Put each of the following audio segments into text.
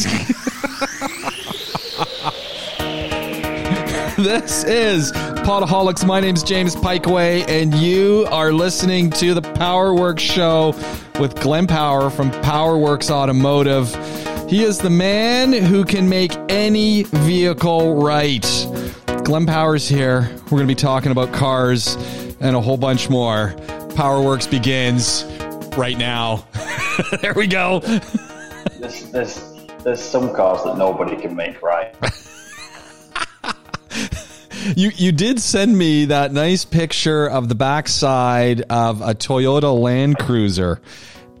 this is Podaholics. My name's James Pikeway, and you are listening to the Powerworks Show with Glenn Power from Powerworks Automotive. He is the man who can make any vehicle right. Glenn Power's here. We're going to be talking about cars and a whole bunch more. Powerworks begins right now. there we go. There's, there's, there's some cars that nobody can make right. You you did send me that nice picture of the backside of a Toyota Land Cruiser,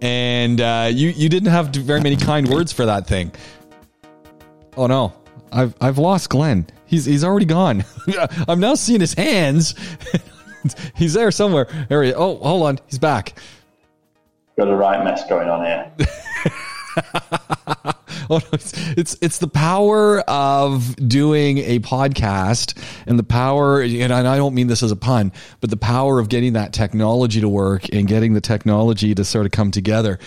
and uh, you you didn't have very many kind words for that thing. Oh no, I've I've lost Glenn. He's he's already gone. I'm now seeing his hands. he's there somewhere. There he. Oh, hold on, he's back. Got a right mess going on here. it's it's the power of doing a podcast and the power and I don't mean this as a pun, but the power of getting that technology to work and getting the technology to sort of come together.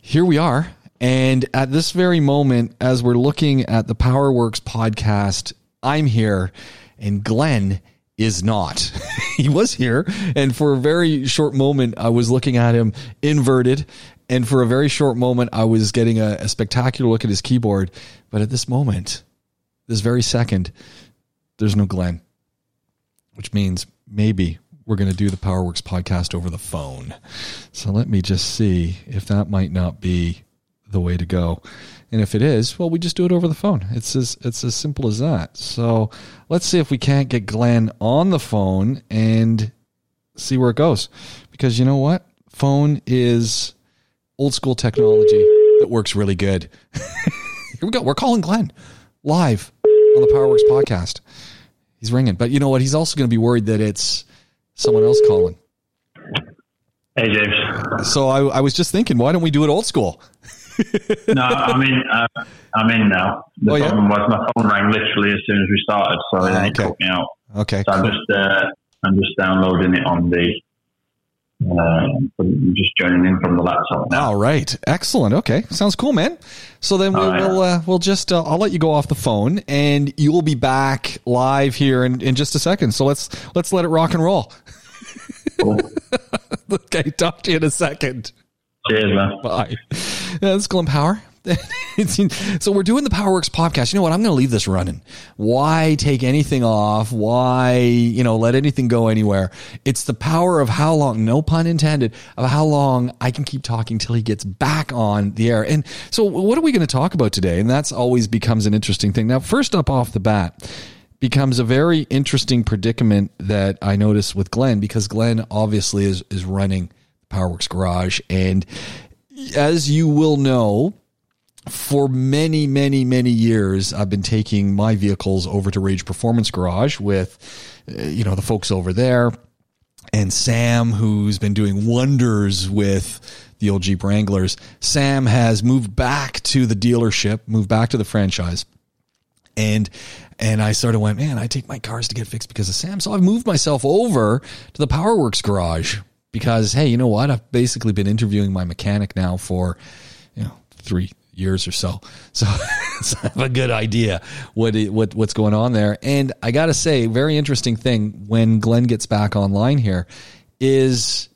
Here we are. And at this very moment, as we're looking at the Powerworks podcast, I'm here and Glenn is not. he was here, and for a very short moment, I was looking at him inverted, and for a very short moment, I was getting a, a spectacular look at his keyboard. But at this moment, this very second, there's no Glenn, which means maybe we're going to do the Powerworks podcast over the phone. So let me just see if that might not be the way to go. And if it is, well, we just do it over the phone. It's as it's as simple as that. So let's see if we can't get Glenn on the phone and see where it goes. Because you know what? Phone is old school technology that works really good. Here we go. We're calling Glenn live on the Powerworks podcast. He's ringing. But you know what? He's also going to be worried that it's someone else calling. Hey, James. So I, I was just thinking, why don't we do it old school? no, I'm in. Uh, I'm in now. The Oh, yeah? problem was my phone rang literally as soon as we started, so Ah, it okay. took me out. Okay. So I'm just, uh, I'm just downloading it on the. Uh, just joining in from the laptop now. All right, excellent. Okay, sounds cool, man. So then we All right. will uh, we'll just uh, I'll let you go off the phone, and you will be back live here in, in just a second. So let's let's let it rock and roll. Cool. okay, talk to you in a second. Cheers, man. Bye. Yeah, this is Glenn Power. so we're doing the PowerWorks podcast. You know what? I'm going to leave this running. Why take anything off? Why, you know, let anything go anywhere? It's the power of how long, no pun intended, of how long I can keep talking till he gets back on the air. And so what are we going to talk about today? And that's always becomes an interesting thing. Now, first up off the bat, becomes a very interesting predicament that I notice with Glenn because Glenn obviously is is running PowerWorks Garage and as you will know for many many many years I've been taking my vehicles over to Rage Performance Garage with uh, you know the folks over there and Sam, who's been doing wonders with the old Jeep Wranglers. Sam has moved back to the dealership, moved back to the franchise. And and I sort of went, man, I take my cars to get fixed because of Sam. So I've moved myself over to the Powerworks garage because hey, you know what? I've basically been interviewing my mechanic now for, you know, three years or so. So, so I have a good idea what it, what what's going on there. And I got to say, very interesting thing when Glenn gets back online here is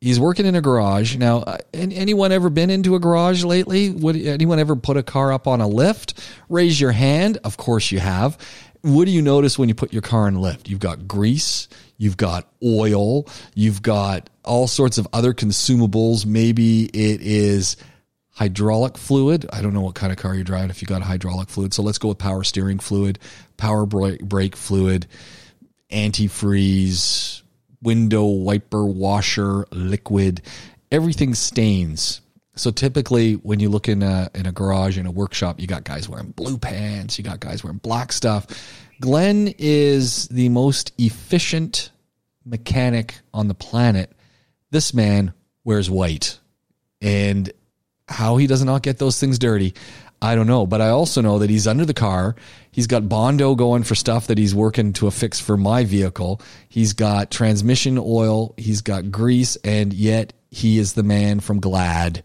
he's working in a garage now. uh, Anyone ever been into a garage lately? Would anyone ever put a car up on a lift? Raise your hand. Of course you have. What do you notice when you put your car in lift? You've got grease, you've got oil, you've got all sorts of other consumables. Maybe it is hydraulic fluid. I don't know what kind of car you're driving if you got hydraulic fluid. So let's go with power steering fluid, power brake, fluid, antifreeze, window wiper washer, liquid. Everything stains. So typically, when you look in a in a garage in a workshop, you got guys wearing blue pants, you got guys wearing black stuff. Glenn is the most efficient mechanic on the planet. This man wears white, and how he does not get those things dirty, I don't know. But I also know that he's under the car. He's got Bondo going for stuff that he's working to a fix for my vehicle. He's got transmission oil. He's got grease, and yet he is the man from Glad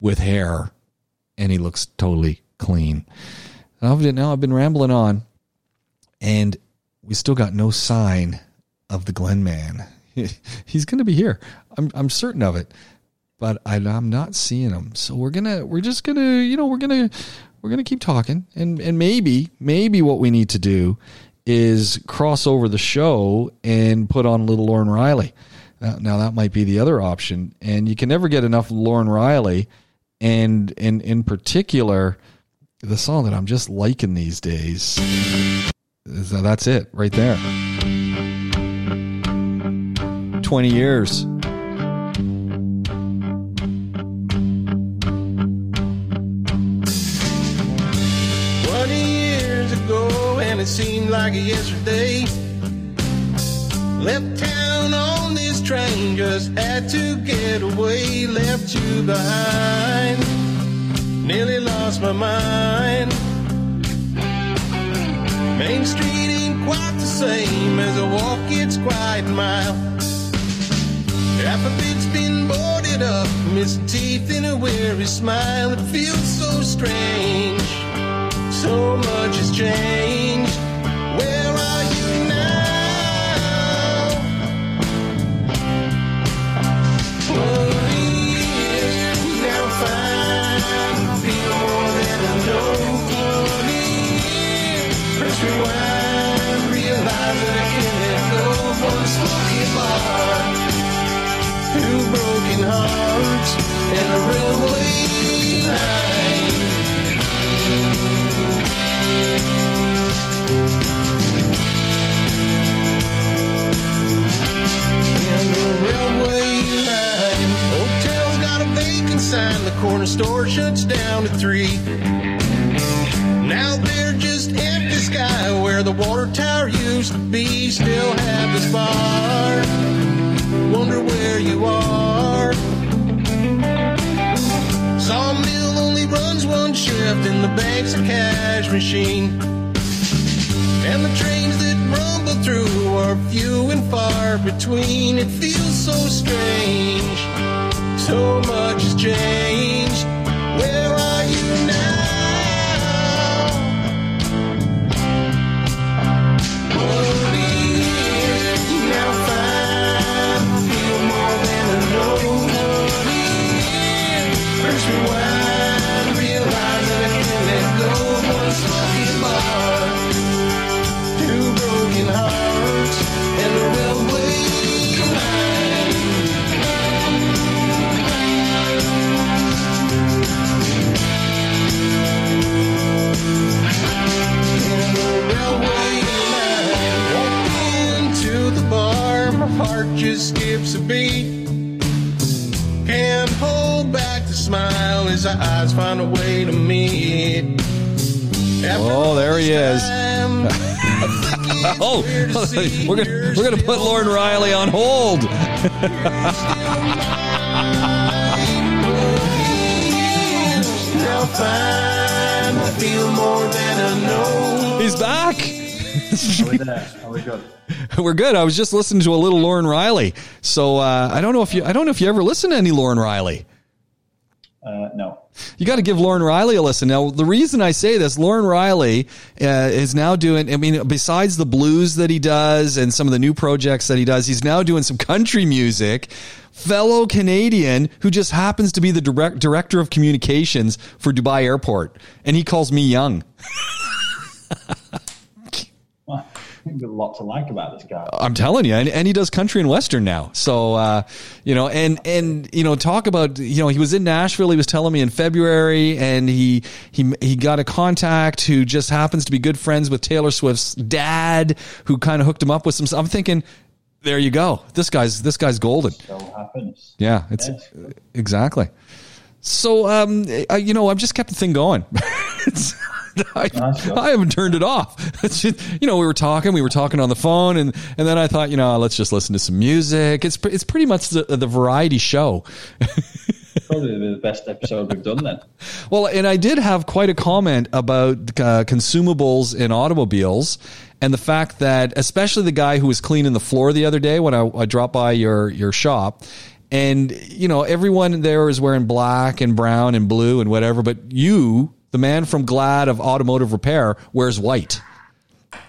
with hair, and he looks totally clean. Now I've been rambling on, and we still got no sign of the Glen man. He's going to be here. I'm I'm certain of it, but I, I'm not seeing them. So we're gonna we're just gonna you know we're gonna we're gonna keep talking, and and maybe maybe what we need to do is cross over the show and put on little Lauren Riley. Uh, now that might be the other option, and you can never get enough Lauren Riley, and in in particular, the song that I'm just liking these days. So that's it right there. Twenty years. It seemed like yesterday. Left town on this train, just had to get away. Left you behind, nearly lost my mind. Main Street ain't quite the same as a walk, it's quite a mile. Half of it's been boarded up, missing teeth in a weary smile. It feels so strange. So much has changed. Where are you now? Years, now. Feel more than I know. Years, press rewind. Realize that I can't let go. One smoky bar, two broken hearts, and a railway line. Store shuts down at three. Now they're just empty sky where the water tower used to be. Still have this bar. Wonder where you are. Sawmill only runs one shift, and the bank's a cash machine. And the trains that rumble through are few and far between. It feels so strange. So much has changed. Smile our eyes find a way to meet. After Oh, there he is. time, Oh, we're gonna we're gonna put Lauren Riley on hold. Now fine, I feel more than I know. He's back. Are we there? Are we good? We're good. I was just listening to a little Lauren Riley. So uh, I don't know if you I don't know if you ever listen to any Lauren Riley. Uh, no. You got to give Lauren Riley a listen. Now, the reason I say this, Lauren Riley uh, is now doing, I mean, besides the blues that he does and some of the new projects that he does, he's now doing some country music. Fellow Canadian who just happens to be the direct, director of communications for Dubai Airport. And he calls me young. Well, I think there's a lot to like about this guy. I'm telling you, and, and he does country and western now. So, uh, you know, and and you know, talk about you know, he was in Nashville. He was telling me in February, and he he he got a contact who just happens to be good friends with Taylor Swift's dad, who kind of hooked him up with some. I'm thinking, there you go. This guy's this guy's golden. So happens. Yeah, it's Yes. exactly. So, um, I, you know, I've just kept the thing going. I. I haven't turned it off. Just, you know, we were talking, we were talking on the phone, and and then I thought, you know, let's just listen to some music. It's it's pretty much the, the variety show. Probably the best episode we've done then. Well, and I did have quite a comment about uh, consumables in automobiles and the fact that, especially the guy who was cleaning the floor the other day when I, I dropped by your your shop, and you know everyone there is wearing black and brown and blue and whatever, but you. The man from Glad of automotive repair wears white,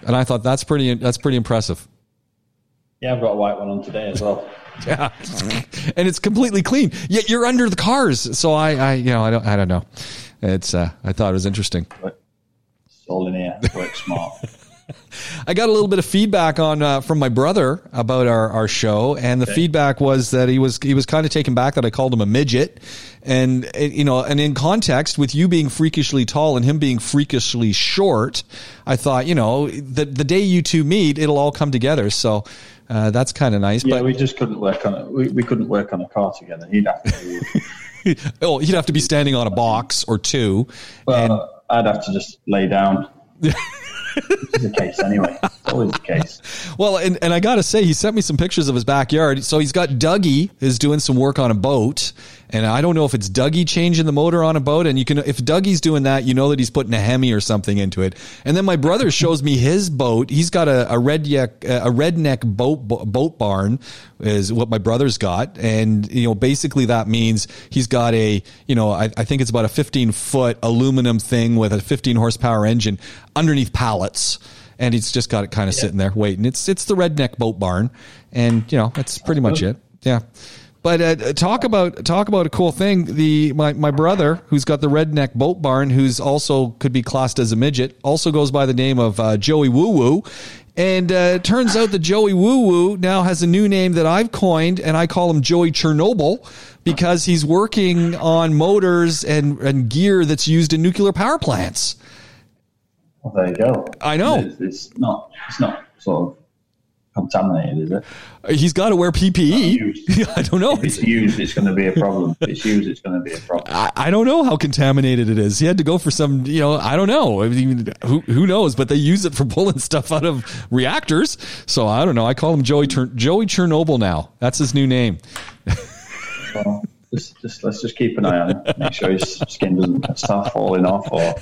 and I thought that's pretty that's pretty impressive. Yeah, I've got a white one on today as well. Yeah, and it's completely clean. Yet you're under the cars, so I, I you know, I don't, I don't know. It's uh, I thought it was interesting. It's all in here. Work smart. I got a little bit of feedback on uh, from my brother about our, our show, and the feedback was that he was he was kind of taken back that I called him a midget, and you know, and in context with you being freakishly tall and him being freakishly short, I thought you know the the day you two meet, it'll all come together. So uh, that's kind of nice. Yeah, but we just couldn't work on it. We, we couldn't work on a car together. He'd have to. oh, he'd have to be standing on a box or two. Well, I'd have to just lay down. The case anyway. Always the case. Well, and, and I got to say, he sent me some pictures of his backyard. So he's got Dougie is doing some work on a boat. And I don't know if it's Dougie changing the motor on a boat. And you can, if Dougie's doing that, you know that he's putting a Hemi or something into it. And then my brother shows me his boat. He's got a, a redneck, uh, a redneck boat, boat barn is what my brother's got. And, you know, basically that means he's got a, you know, I, I think it's about a 15 foot aluminum thing with a 15 horsepower engine underneath pallets and he's just got it kind of sitting there waiting. It's it's the redneck boat barn, and you know that's pretty much it. Yeah. But uh, talk about talk about a cool thing. The my, my brother, who's got the redneck boat barn, who's also could be classed as a midget, also goes by the name of uh, Joey Woo Woo. And uh, it turns out that Joey Woo Woo now has a new name that I've coined, and I call him Joey Chernobyl because he's working on motors and, and gear that's used in nuclear power plants. Well, there you go. I know. It's, it's not. It's not sort of contaminated, is it? He's got to wear PPE. I don't know. If it's used, it's going to be a problem. If it's used, it's going to be a problem. I, I don't know how contaminated it is. He had to go for some, you know, I don't know. I mean, who who knows? But they use it for pulling stuff out of reactors. So I don't know. I call him Joey Tur- Joey Chernobyl now. That's his new name. So just, just let's just keep an eye on him. Make sure his skin doesn't start falling off or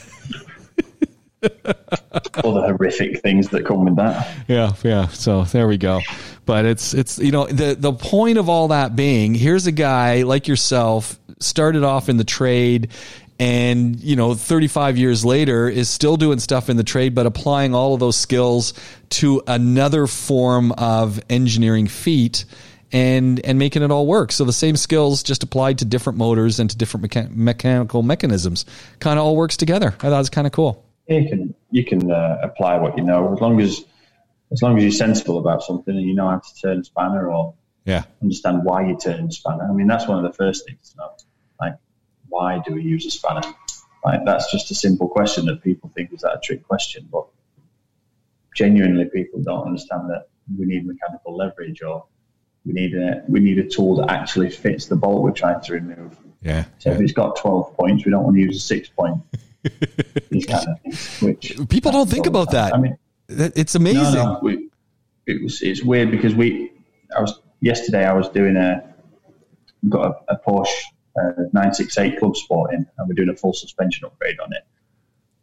other horrific things that come with that. Yeah, yeah. So there we go. But it's it's you know the the point of all that being here's a guy like yourself started off in the trade and you know 35 years later is still doing stuff in the trade but applying all of those skills to another form of engineering feat and and making it all work so the same skills just applied to different motors and to different mecha- mechanical mechanisms kind of all works together i thought it was kind of cool You can you can uh, apply what you know as long as as long as you're sensible about something and you know how to turn a spanner or yeah understand why you turn a spanner. I mean, that's one of the first things to know. Like, why do we use a spanner? Like, that's just a simple question that people think is that a trick question, but genuinely, people don't understand that we need mechanical leverage or we need a we need a tool that actually fits the bolt we're trying to remove. yeah, So if it's got 12 points, we don't want to use a six point. These kind of things, which People don't think about that. I mean, it's amazing no, no, we, it was it's weird because we I was yesterday I was doing a got a, a Porsche uh, 968 Club Sport in and we're doing a full suspension upgrade on it.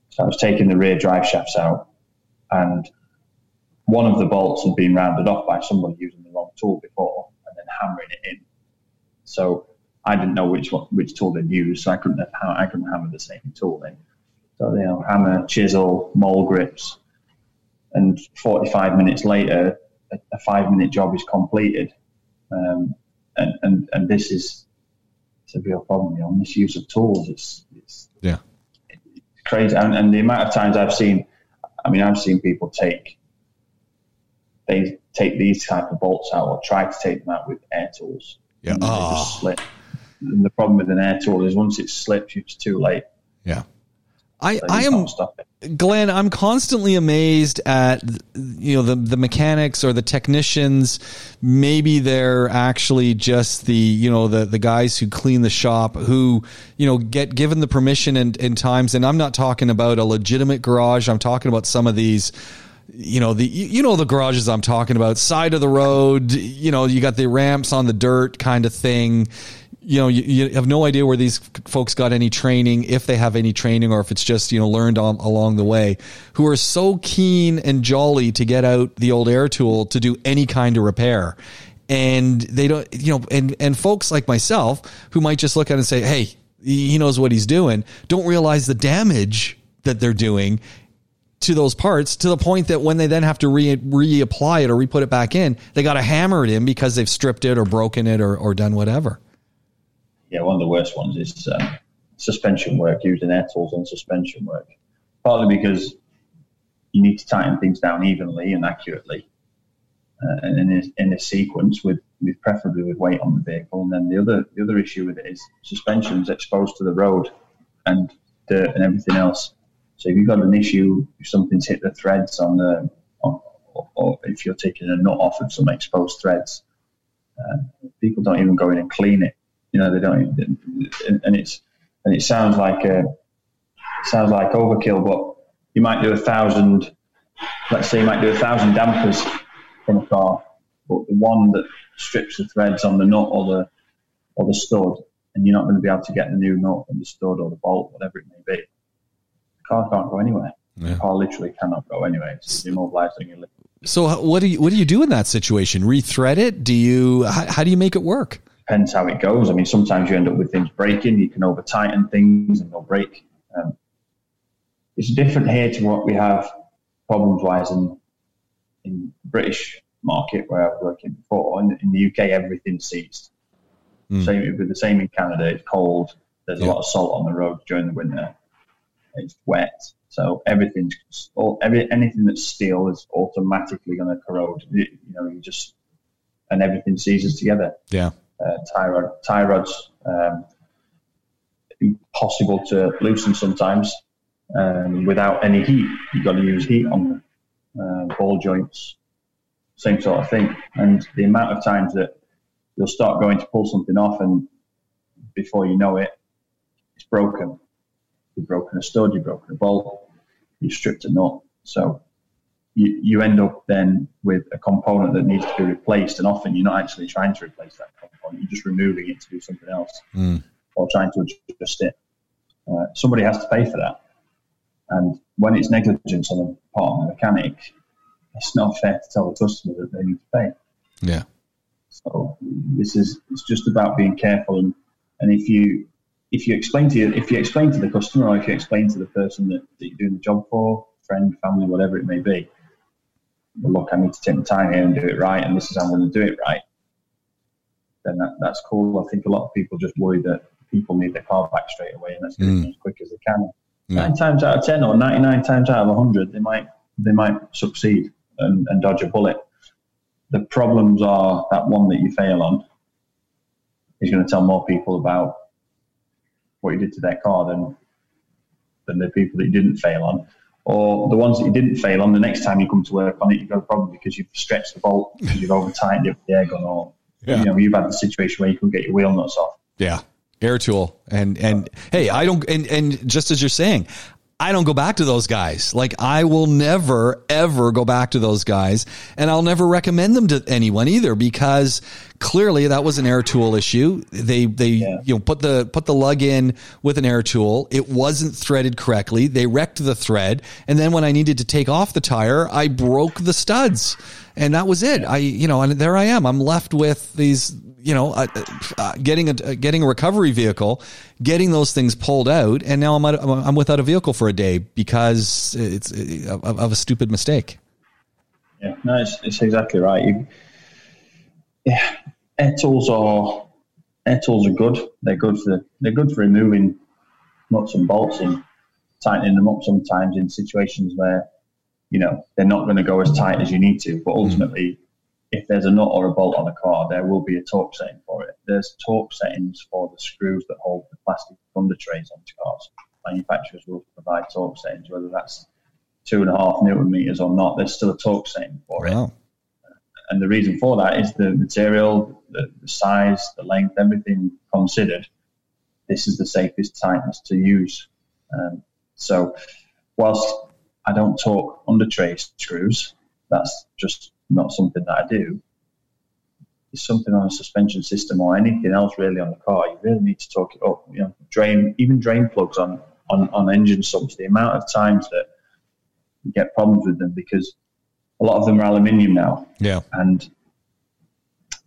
So I was taking the rear drive shafts out and one of the bolts had been rounded off by somebody using the wrong tool before and then hammering it in. So I didn't know which which tool they'd used, so I couldn't have, I couldn't hammer the same tool in. So you know, hammer, chisel, mole grips, and 45 minutes later, a, a five minute job is completed. Um, and, and, and this is it's a real problem, you know, misuse of tools. It's, it's yeah crazy. And, and the amount of times I've seen, I mean, I've seen people take, they take these type of bolts out or try to take them out with air tools. Yeah. Oh. just slip. And the problem with an air tool is once it slips, it's too late. yeah I, So I am can't stop it. Glenn, I'm constantly amazed at you know the the mechanics or the technicians. Maybe they're actually just the you know the the guys who clean the shop who you know get given the permission and in times. And I'm not talking about a legitimate garage. I'm talking about some of these. You know the you you know the garages I'm talking about side of the road. You know you got the ramps on the dirt kind of thing you know, you, you have no idea where these folks got any training, if they have any training, or if it's just you know learned on, along the way. Who are so keen and jolly to get out the old air tool to do any kind of repair, and they don't, you know, and and folks like myself who might just look at it and say, hey. he knows what he's doing, don't realize the damage that they're doing to those parts to the point that when they then have to re- reapply it or re-put it back in, they got to hammer it in because they've stripped it or broken it or, or done whatever. Yeah, one of the worst ones is um, suspension work, using air tools on suspension work. Partly because you need to tighten things down evenly and accurately, uh, and in a, in a sequence with, with preferably with weight on the vehicle. And then the other the other issue with it is suspension's exposed to the road and dirt and everything else. So if you've got an issue, if something's hit the threads on the, on, or, or if you're taking a nut off of some exposed threads, uh, people don't even go in and clean it. You know, they don't, and, and it's and it sounds like a sounds like overkill, but you might do a thousand. Let's say you might do a thousand dampers from a car, but the one that strips the threads on the nut or the or the stud, and you're not going to be able to get the new nut and the stud or the bolt, whatever it may be. The car can't go anywhere. Yeah. The car literally cannot go anywhere. It's immobilized on. So what do you what do you do in that situation? Rethread it? Do you how, how do you make it work? Depends how it goes. I mean, sometimes you end up with things breaking. You can over tighten things and they'll break. Um, it's different here to what we have problems wise in in British market where I was working before. In, in the UK, everything's seized. Mm. Same with the same in Canada. It's cold. There's Yeah. a lot of salt on the road during the winter. It's wet, so everything's all every anything that's steel is automatically going to corrode. You, you know, you just and everything seizes together Yeah. Uh, tie, tie rods um, impossible to loosen sometimes um, without any heat. You've got to use heat on the Uh, ball joints, same sort of thing. And the amount of times that you'll start going to pull something off, and before you know it, it's broken. You've broken a stud, you've broken a bolt, you've stripped a nut. So you, you end up then with a component that needs to be replaced, and often you're not actually trying to replace that component, you're just removing it to do something else Mm. or trying to adjust it. Uh, somebody has to pay for that. And when it's negligence on the part of the mechanic, it's not fair to tell the customer that they need to pay. Yeah. So this is it's just about being careful and, and if you if you explain to you if you explain to the customer or if you explain to the person that, that you're doing the job for, friend, family, whatever it may be, look, I need to take my time here and do it right, and this is how I'm going to do it right. Then that, that's cool. I think a lot of people just worry that people need their car back straight away, and that's Mm. as quick as they can. Yeah. Nine times out of ten, or ninety-nine times out of hundred, they might they might succeed and, and dodge a bullet. The problems are that one that you fail on is going to tell more people about what you did to their car than than the people that you didn't fail on. Or the ones that you didn't fail on, the next time you come to work on it, you've got a problem because you've stretched the bolt, because you've over tightened it with the air gun, or Yeah. you know, you've had the situation where you couldn't get your wheel nuts off. Yeah. Air tool. And and hey, I don't and and just as you're saying, I don't go back to those guys. Like I will never ever go back to those guys and I'll never recommend them to anyone either because clearly that was an air tool issue. They they Yeah. you know put the put the lug in with an air tool. It wasn't threaded correctly. They wrecked the thread and then when I needed to take off the tire, I broke the studs. And that was it. I you know, and there I am. I'm left with these you know, uh, uh, getting a uh, getting a recovery vehicle, getting those things pulled out, and now I'm out, I'm without a vehicle for a day because it's uh, of, of a stupid mistake. Yeah, no, it's, it's exactly right. You, yeah, air tools are air tools are good. They're good for they're good for removing nuts and bolts and tightening them up sometimes in situations where you know they're not going to go as tight as you need to. But ultimately, if there's a nut or a bolt on a car, there will be a torque setting for it. There's torque settings for the screws that hold the plastic under trays onto cars. Manufacturers will provide torque settings, whether that's two and a half newton meters or not. There's still a torque setting for it and the reason for that is the material, the, the size, the length, everything considered. This is the safest tightness to use. Um, so, whilst I don't torque under tray screws, that's just not something that I do. It's something on a suspension system or anything else really on the car. You really need to torque it up. You know, drain even drain plugs on on, on engine sumps. The amount of times that you get problems with them because a lot of them are aluminium now Yeah. and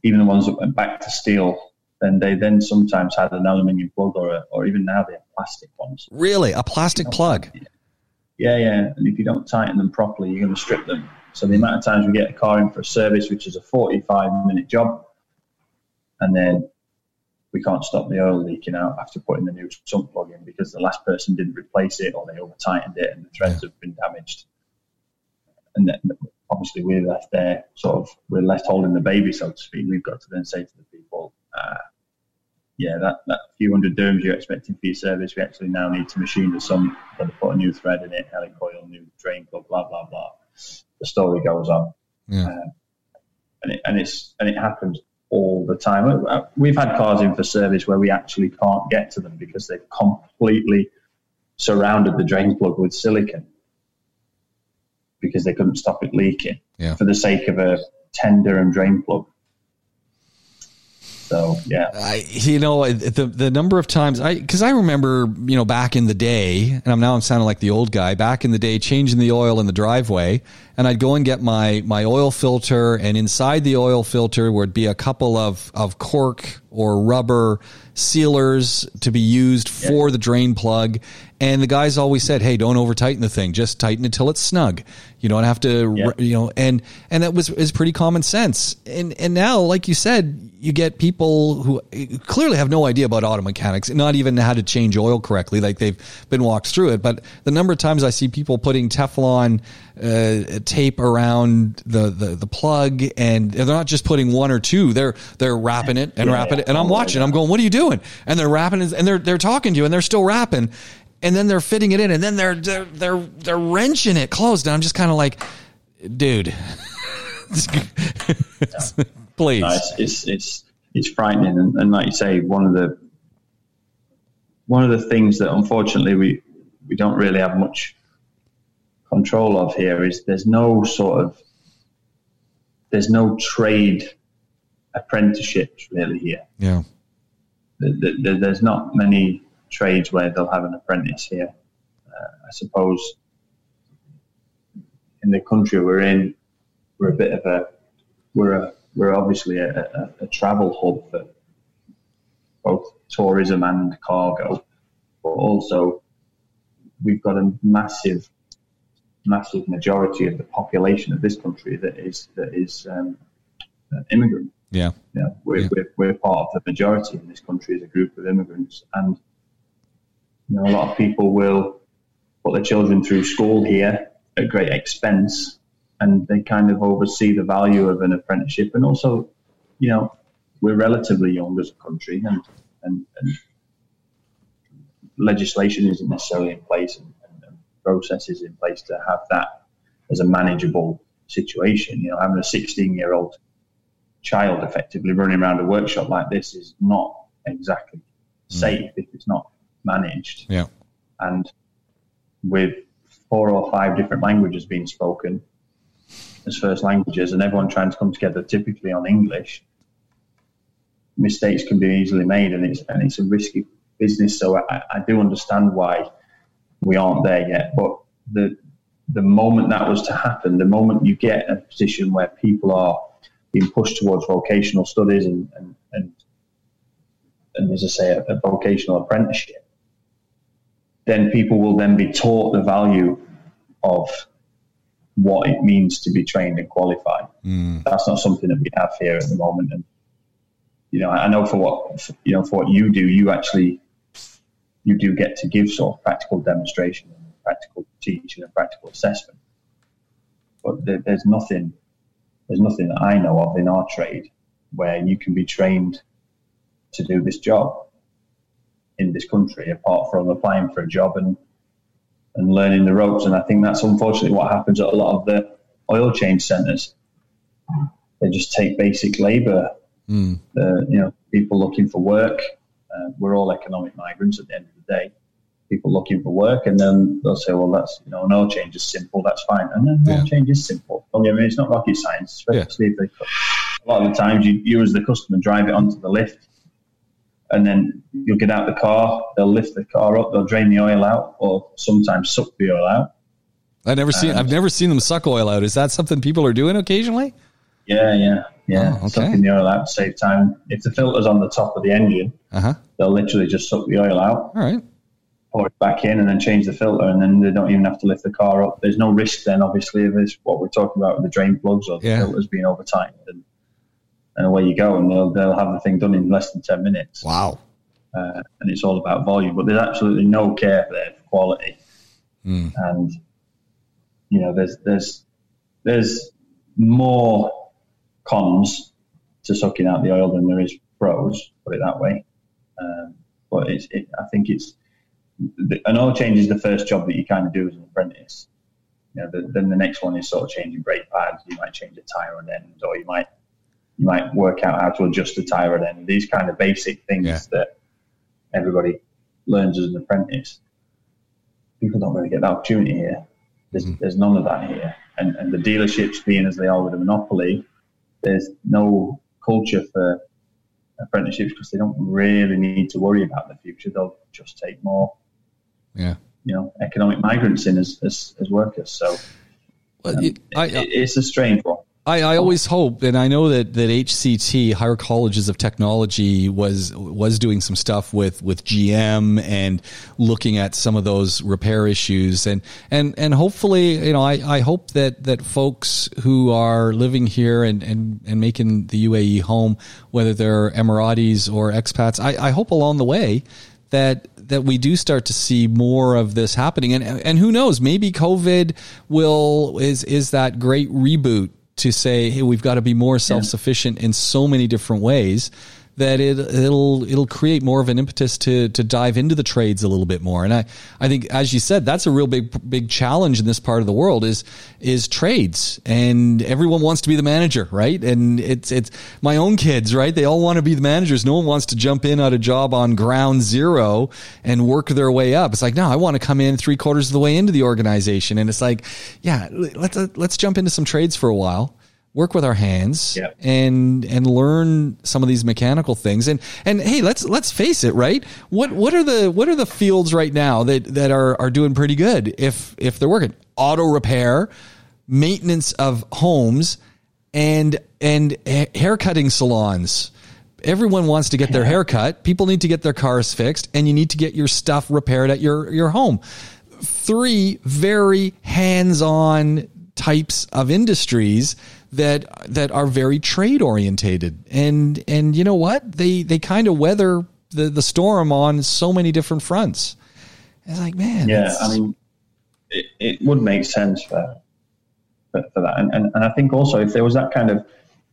even the ones that went back to steel then they then sometimes had an aluminium plug or, a, or even now they have plastic ones. Really, a plastic plug? Yeah, yeah. And if you don't tighten them properly, you're going to strip them. So the amount of times we get a car in for a service, which is a 45 minute job, and then we can't stop the oil leaking out after putting the new sump plug in because the last person didn't replace it or they over tightened it and the threads have been damaged. And then obviously we're left there, sort of, we're left holding the baby, so to speak. We've got to then say to the people, uh, yeah, that, that few hundred dirhams you're expecting for your service, we actually now need to machine the sump, got to put a new thread in it, helicoil, new drain plug, blah, blah, blah. The story goes on. Yeah. Uh, and, it, and, it's, and it happens all the time. Uh, We've had cars in for service where we actually can't get to them because they've completely surrounded the drain plug with silicon because they couldn't stop it leaking Yeah. for the sake of a tender and drain plug. So, yeah. I, you know, the the number of times I because I remember, you know, back in the day, and I'm now I'm sounding like the old guy. Back in the day, changing the oil in the driveway, and I'd go and get my my oil filter, and inside the oil filter would be a couple of of cork or rubber sealers to be used for the drain plug. And the guys always said, "Hey, don't over tighten the thing. Just tighten it till it's snug. You don't have to, Yeah. you know." And and that was is pretty common sense. And and now, like you said, you get people who clearly have no idea about auto mechanics, not even how to change oil correctly. Like they've been walked through it. But the number of times I see people putting Teflon uh, tape around the, the the plug, and they're not just putting one or two. They're they're wrapping it and Yeah, wrapping yeah. it. And I'm Oh, watching. I'm going, "What are you doing?" And they're wrapping it, and they're they're talking to you, and they're still wrapping. And then they're fitting it in, and then they're they're they're, they're wrenching it closed. And I'm just kind of like, dude, please. No, it's, it's it's it's frightening, and, and like you say, one of the one of the things that unfortunately we we don't really have much control of here is there's no sort of there's no trade apprenticeships really here. Yeah. There- there- There's not many trades where they'll have an apprentice here. Uh, I suppose in the country we're in, we're a bit of a we're a we're obviously a, a, a travel hub for both tourism and cargo, but also we've got a massive massive majority of the population of this country that is that is um, immigrant. Yeah. Know, we're, Yeah. we're, we're part of the majority in this country as a group of immigrants. And, you know, a lot of people will put their children through school here at great expense and they kind of oversee the value of an apprenticeship. And also, you know, we're relatively young as a country and, and, and legislation isn't necessarily in place and, and, and processes in place to have that as a manageable situation. You know, having a 16 year old child effectively running around a workshop like this is not exactly safe if it's not managed. Yeah. And with four or five different languages being spoken as first languages and everyone trying to come together typically on English, mistakes can be easily made and it's, and it's a risky business. So I, I do understand why we aren't there yet. But the, the moment that was to happen, the moment you get a position where people are being pushed towards vocational studies and, and, and, and as I say, a, a vocational apprenticeship, then people will then be taught the value of what it means to be trained and qualified. Mm. That's not something that we have here at the moment. And you know, I know for what you know for what you do, you actually you do get to give sort of practical demonstration and practical teaching and practical assessment. But there, there's nothing there's nothing that I know of in our trade where you can be trained to do this job in this country, apart from applying for a job and and learning the ropes. And I think that's unfortunately what happens at a lot of the oil change centres. They just take basic labour. Uh, you know, people looking for work. Uh, we're all economic migrants at the end of the day. People looking for work, and then they'll say, "Well, that's you know, an oil change is simple. That's fine." And then Yeah. oil change is simple. Don't get. It's not rocket science, especially if they. A lot of the times, you, you as the customer drive it onto the lift, and then you'll get out the car. They'll lift the car up. They'll drain the oil out, or sometimes suck the oil out. I never seen. I've never seen them suck oil out. Is that something people are doing occasionally? Yeah, yeah. Yeah, Oh, okay. sucking the oil out to save time. If the filter's on the top of the engine, Uh huh. they'll literally just suck the oil out, All right. pour it back in, and then change the filter, and then they don't even have to lift the car up. There's no risk then, obviously, of this what we're talking about with the drain plugs or the Yeah. filters being over tightened, and, and away you go, and they'll they'll have the thing done in less than ten minutes. Wow. uh, and it's all about volume. But there's absolutely no care there for quality, Mm. and you know there's there's there's more cons to sucking out the oil than there is pros. Put it that way. Um, but it's it, I think it's an oil change is the first job that you kind of do as an apprentice. You know, the, then the next one is sort of changing brake pads. You might change a tie rod end, or you might you might work out how to adjust the tie rod end. These kind of basic things Yeah. that everybody learns as an apprentice. People don't really get that opportunity here. There's, mm. there's none of that here. And, and the dealerships being as they are with a monopoly, there's no culture for apprenticeships because they don't really need to worry about the future. They'll just take more, Yeah. you know, economic migrants in as, as, as workers. So Well, um, it- I, it, it's a strange one. I, I always hope, and I know that, that HCT, Higher Colleges of Technology, was was doing some stuff with, with GM and looking at some of those repair issues, and and and hopefully, you know, I, I hope that that folks who are living here and, and, and making the UAE home, whether they're Emiratis or expats, I, I hope along the way that that we do start to see more of this happening. And and who knows maybe covid will is is that great reboot to say hey we've got to be more self-sufficient in so many different ways that it it'll it'll create more of an impetus to to dive into the trades a little bit more. And i i think as you said that's a real big big challenge in this part of the world is is trades. And everyone wants to be the manager right? And it's it's my own kids right? They all want to be the managers. No one wants to jump in at a job on ground zero and work their way up. It's like no i want to come in three quarters of the way into the organization. And it's like yeah let's let's jump into some trades for a while work with our hands Yeah. and and learn some of these mechanical things. And and hey let's let's face it right? What what are the what are the fields right now that that are are doing pretty good if if they're working? Auto repair maintenance of homes and and ha- haircutting salons. Everyone wants to get their hair cut people need to get their cars fixed and you need to get your stuff repaired at your your home. Three very hands-on types of industries that that are very trade orientated and and you know what? They they kind of weather the the storm on so many different fronts. It's like man Yeah, I mean, it, it would make sense for for, for that, and, and and I think also if there was that kind of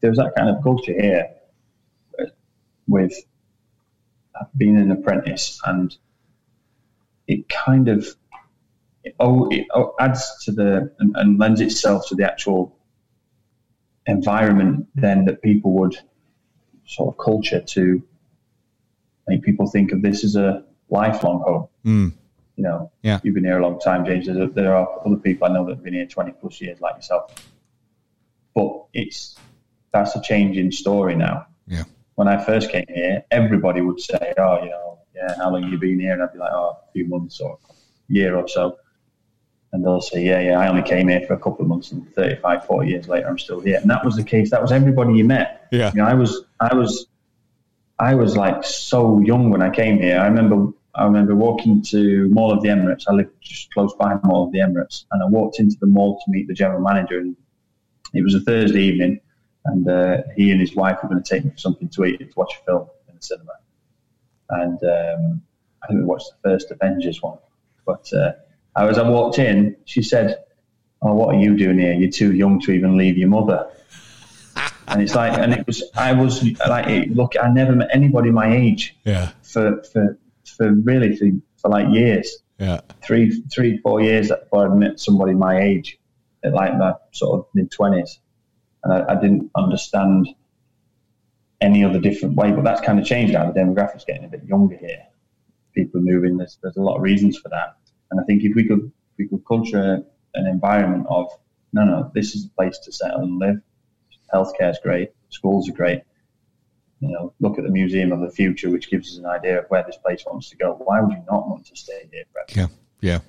there was that kind of culture here with being an apprentice, and it kind of it, oh, it oh, adds to the and, and lends itself to the actual environment then that people would sort of culture to make people think of this as a lifelong home Mm, you know, Yeah. you've been here a long time, James. There's a, there are other people I know that have been here 20 plus years, like yourself. But it's that's a changing story now. yeah When I first came here, everybody would say, "Oh, you know, yeah, how long you been here?" And I'd be like, "Oh, a few months or a year or so." And they'll say, "Yeah, yeah, I only came here for a couple of months, and 35, 40 years later, I'm still here." And that was the case. That was everybody you met. Yeah. You know, I was, I was, I was like so young when I came here. I remember, I remember walking to Mall of the Emirates. I lived just close by Mall of the Emirates, and I walked into the mall to meet the general manager. And it was a Thursday evening, and uh, he and his wife were going to take me for something to eat and to watch a film in the cinema. And um, I think we watched the first Avengers one. But uh, as I walked in, she said, "Oh, what are you doing here? You're too young to even leave your mother." and it's like, and it was, I was like, look, I never met anybody my age yeah for for for really for, for like years, yeah three three four years before I met somebody my age, at like my sort of mid twenties, and I, I didn't understand any other different way. But that's kind of changed now. The demographics getting a bit younger here. People are moving. There's there's a lot of reasons for that, and I think if we could if we could culture an environment of no no this is a place to settle and live. Healthcare is great. Schools are great you know, look at the Museum of the Future, which gives us an idea of where this place wants to go. Why would you not want to stay here, Brett? yeah yeah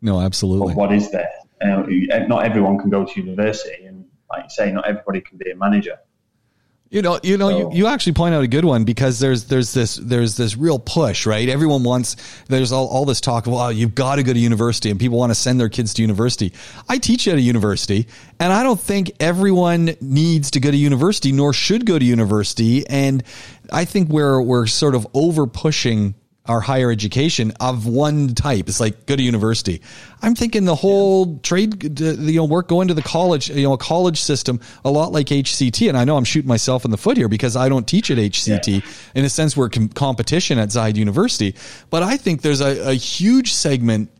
no absolutely But what is there? Uh, not everyone can go to university, and like you say, not everybody can be a manager. You know, you know, you, you actually point out a good one because there's there's this there's this real push, right? Everyone wants there's all, all this talk of well, you've got to go to university and people want to send their kids to university. I teach at a university and I don't think everyone needs to go to university nor should go to university. And I think we're we're sort of over pushing our higher education of one type. It's like go to university. I'm thinking the whole trade, you know, work going to the college, you know, a college system, a lot like HCT. And I know I'm shooting myself in the foot here because I don't teach at HCT. Yeah. In a sense, we're com- competition at Zayed University. But I think there's a, a huge segment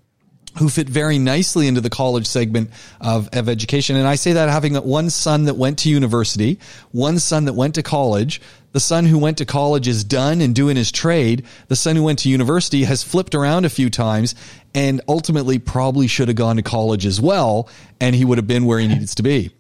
who fit very nicely into the college segment of, of education. And I say that having one son that went to university, one son that went to college, the son who went to college is done and doing his trade. The son who went to university has flipped around a few times and ultimately probably should have gone to college as well. And he would have been where he needs to be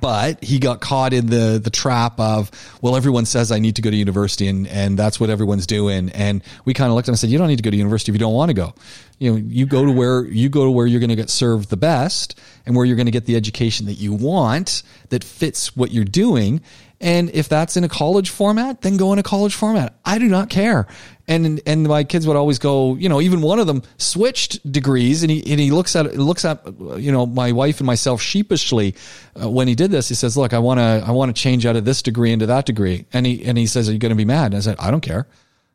but he got caught in the the trap of well everyone says i need to go to university and and that's what everyone's doing. And we kind of looked at him and said you don't need to go to university if you don't want to go. You know you go to where you go to where you're going to get served the best and where you're going to get the education that you want that fits what you're doing and if that's in a college format, then go in a college format. I do not care. And and my kids would always go, you know, even one of them switched degrees, and he and he looks at looks at you know my wife and myself sheepishly uh, when he did this. He says, "Look, I want to I want to change out of this degree into that degree," and he and he says, "Are you going to be mad?" And I said, "I don't care."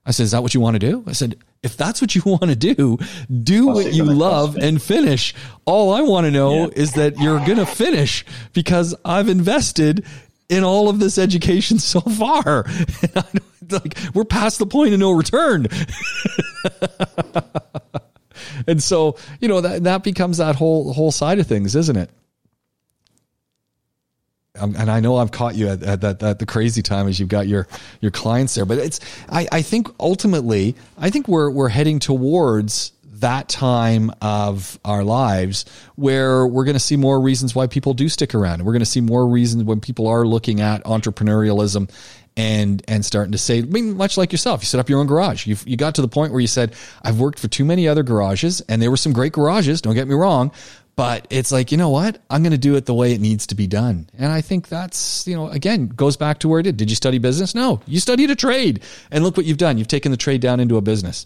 I said, "Is that what you want to do?" I said, "If that's what you want to do, do what you love and finish. All I want to know yeah. is that you're going to finish because I've invested in all of this education so far. like we're past the point of no return. and so, you know, that that becomes that whole whole side of things, isn't it? Um, and I know I've caught you at, at that at the crazy time as you've got your your clients there, but it's I, I think ultimately I think we're we're heading towards that time of our lives where we're going to see more reasons why people do stick around. We're going to see more reasons when people are looking at entrepreneurialism and and starting to say, I mean, much like yourself, you set up your own garage. You you got to the point where you said, I've worked for too many other garages, and there were some great garages. Don't get me wrong, but it's like, you know what? I'm going to do it the way it needs to be done. And I think that's, you know, again, goes back to where it did. Did you study business? No, you studied a trade. And look what you've done. You've taken the trade down into a business.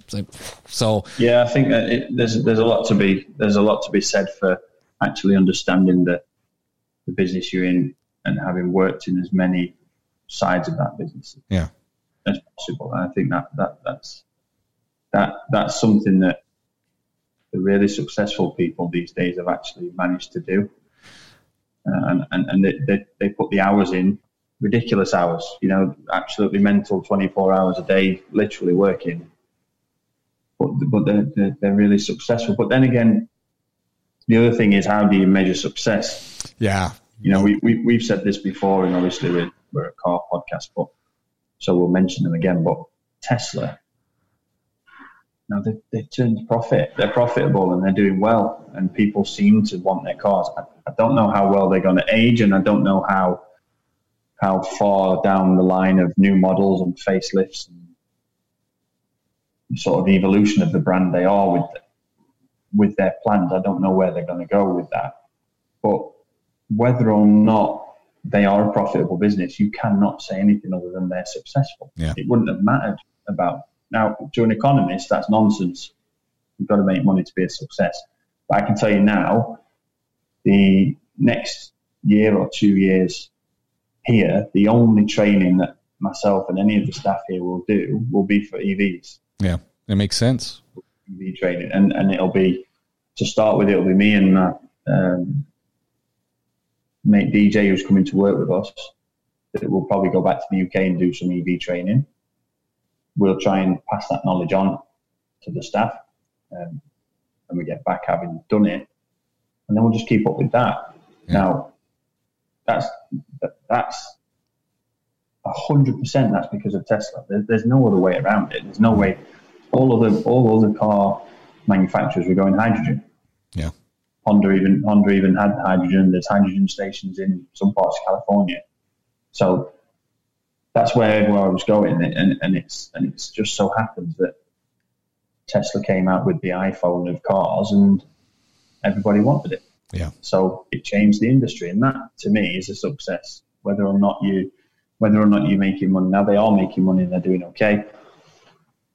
So, yeah, I think it, there's, there's a lot to be, there's a lot to be said for actually understanding the, the business you're in and having worked in as many sides of that business yeah. as possible. And I think that, that, that's, that, that's something that the really successful people these days have actually managed to do. Uh, and and, and they, they, they, put the hours in, ridiculous hours, you know, absolutely mental 24 hours a day, literally working. But, but they're, they're, they're really successful. But then again, the other thing is how do you measure success? Yeah. You know, we, we, we've said this before, and obviously we're, we're a car podcast, but so we'll mention them again. But Tesla, know, they, they turned profit. They're profitable and they're doing well, and people seem to want their cars. I, I don't know how well they're going to age, and I don't know how how far down the line of new models and facelifts and sort of evolution of the brand they are with with their plans. I don't know where they're going to go with that, but whether or not they are a profitable business, you cannot say anything other than they're successful. Yeah. It wouldn't have mattered about now, to an economist, that's nonsense. You've got to make money to be a success. But I can tell you now, the next year or two years here, the only training that myself and any of the staff here will do will be for EVs. Yeah, it makes sense. EV training, and and it'll be to start with. It'll be me and my um, mate DJ who's coming to work with us. That will probably go back to the UK and do some EV training we'll try and pass that knowledge on to the staff um, when we get back having done it, and then we'll just keep up with that. Yeah. Now, that's that's hundred percent. That's because of Tesla. There, there's no other way around it. There's no way. All other all other car manufacturers were going hydrogen. Yeah. Honda even Honda even had hydrogen. There's hydrogen stations in some parts of California. So that's where, where I was going, and, and it's and it's just so happens that Tesla came out with the iPhone of cars, and everybody wanted it. Yeah. So it changed the industry, and that to me is a success. Whether or not you whether or not you're making money. Now they are making money and they're doing okay.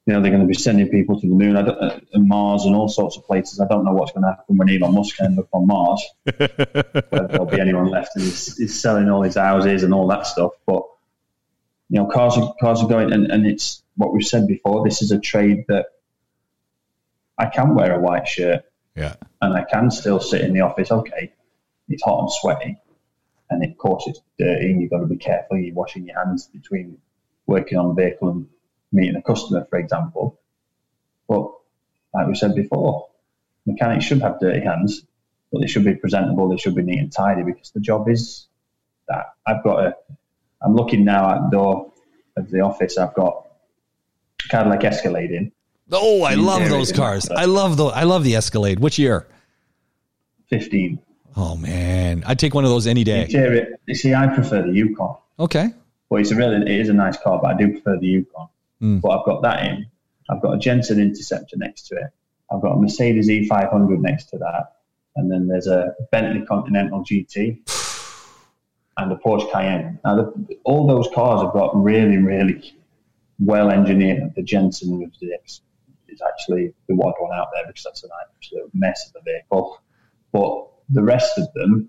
You know, they're going to be sending people to the moon I don't, uh, and Mars and all sorts of places. I don't know what's going to happen when Elon Musk ends up on Mars. whether there'll be anyone left and he's, he's selling all his houses and all that stuff. But, you know, cars are, cars are going, and, and it's what we've said before. This is a trade that I can wear a white shirt Yeah. and I can still sit in the office. Okay, it's hot and sweaty, and of course it's dirty, and you've got to be careful. You're washing your hands between working on a vehicle and meeting a customer, for example. But like we said before, mechanics should have dirty hands, but they should be presentable. They should be neat and tidy because the job is that. I've got a. I'm looking now at the door of the office. I've got Cadillac Escalade in. Oh, I love those cars. I love the I love the Escalade. Which year? 15. Oh man, I'd take one of those any day. Interior, you see, I prefer the Yukon. Okay. Well, it's a really, it is a nice car, but I do prefer the Yukon. Mm. But I've got that in. I've got a Jensen Interceptor next to it. I've got a Mercedes E500 next to that, and then there's a Bentley Continental GT and the Porsche Cayenne. Now, the, all those cars have got really, really well engineered. The Jensen with the is actually the odd one out there because that's an absolute mess of a vehicle. But the rest of them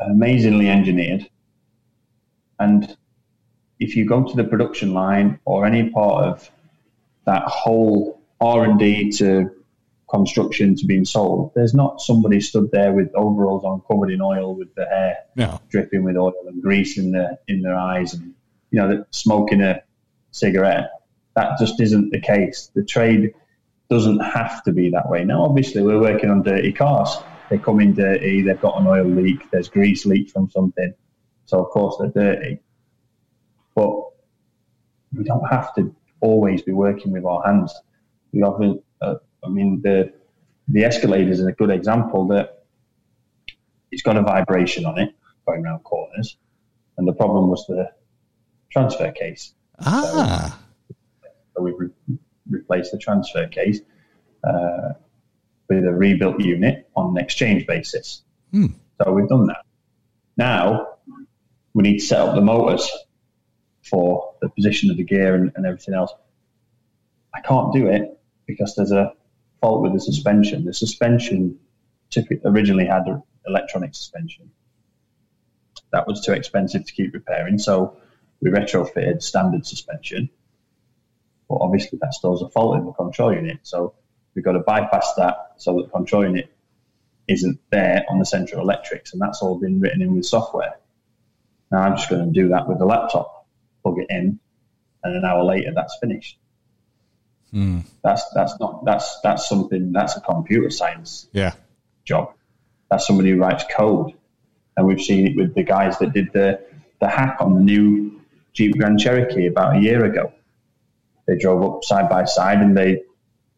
are amazingly engineered. And if you go to the production line or any part of that whole R and D to construction to being sold, there's not somebody stood there with overalls on, covered in oil, with the hair No. dripping with oil and grease in their in their eyes, and you know, smoking a cigarette. That just isn't the case. The trade doesn't have to be that way. Now, obviously, we're working on dirty cars. They come in dirty. They've got an oil leak. There's grease leak from something. So of course they're dirty. But we don't have to always be working with our hands. We often, I mean, the the Escalade is a good example that it's got a vibration on it going around corners, and the problem was the transfer case. Ah. So we've re- replaced the transfer case uh, with a rebuilt unit on an exchange basis. Hmm. So we've done that. Now we need to set up the motors for the position of the gear and, and everything else. I can't do it because there's a fault with the suspension. The suspension originally had an electronic suspension. That was too expensive to keep repairing, so we retrofitted standard suspension. But obviously, that stores a fault in the control unit, so we've got to bypass that so that the control unit isn't there on the central electrics, and that's all been written in with software. Now I'm just going to do that with the laptop, plug it in, and an hour later that's finished. Hmm. That's that's not that's that's something that's a computer science Yeah. job. That's somebody who writes code, and we've seen it with the guys that did the the hack on the new Jeep Grand Cherokee about a year ago. They drove up side by side and they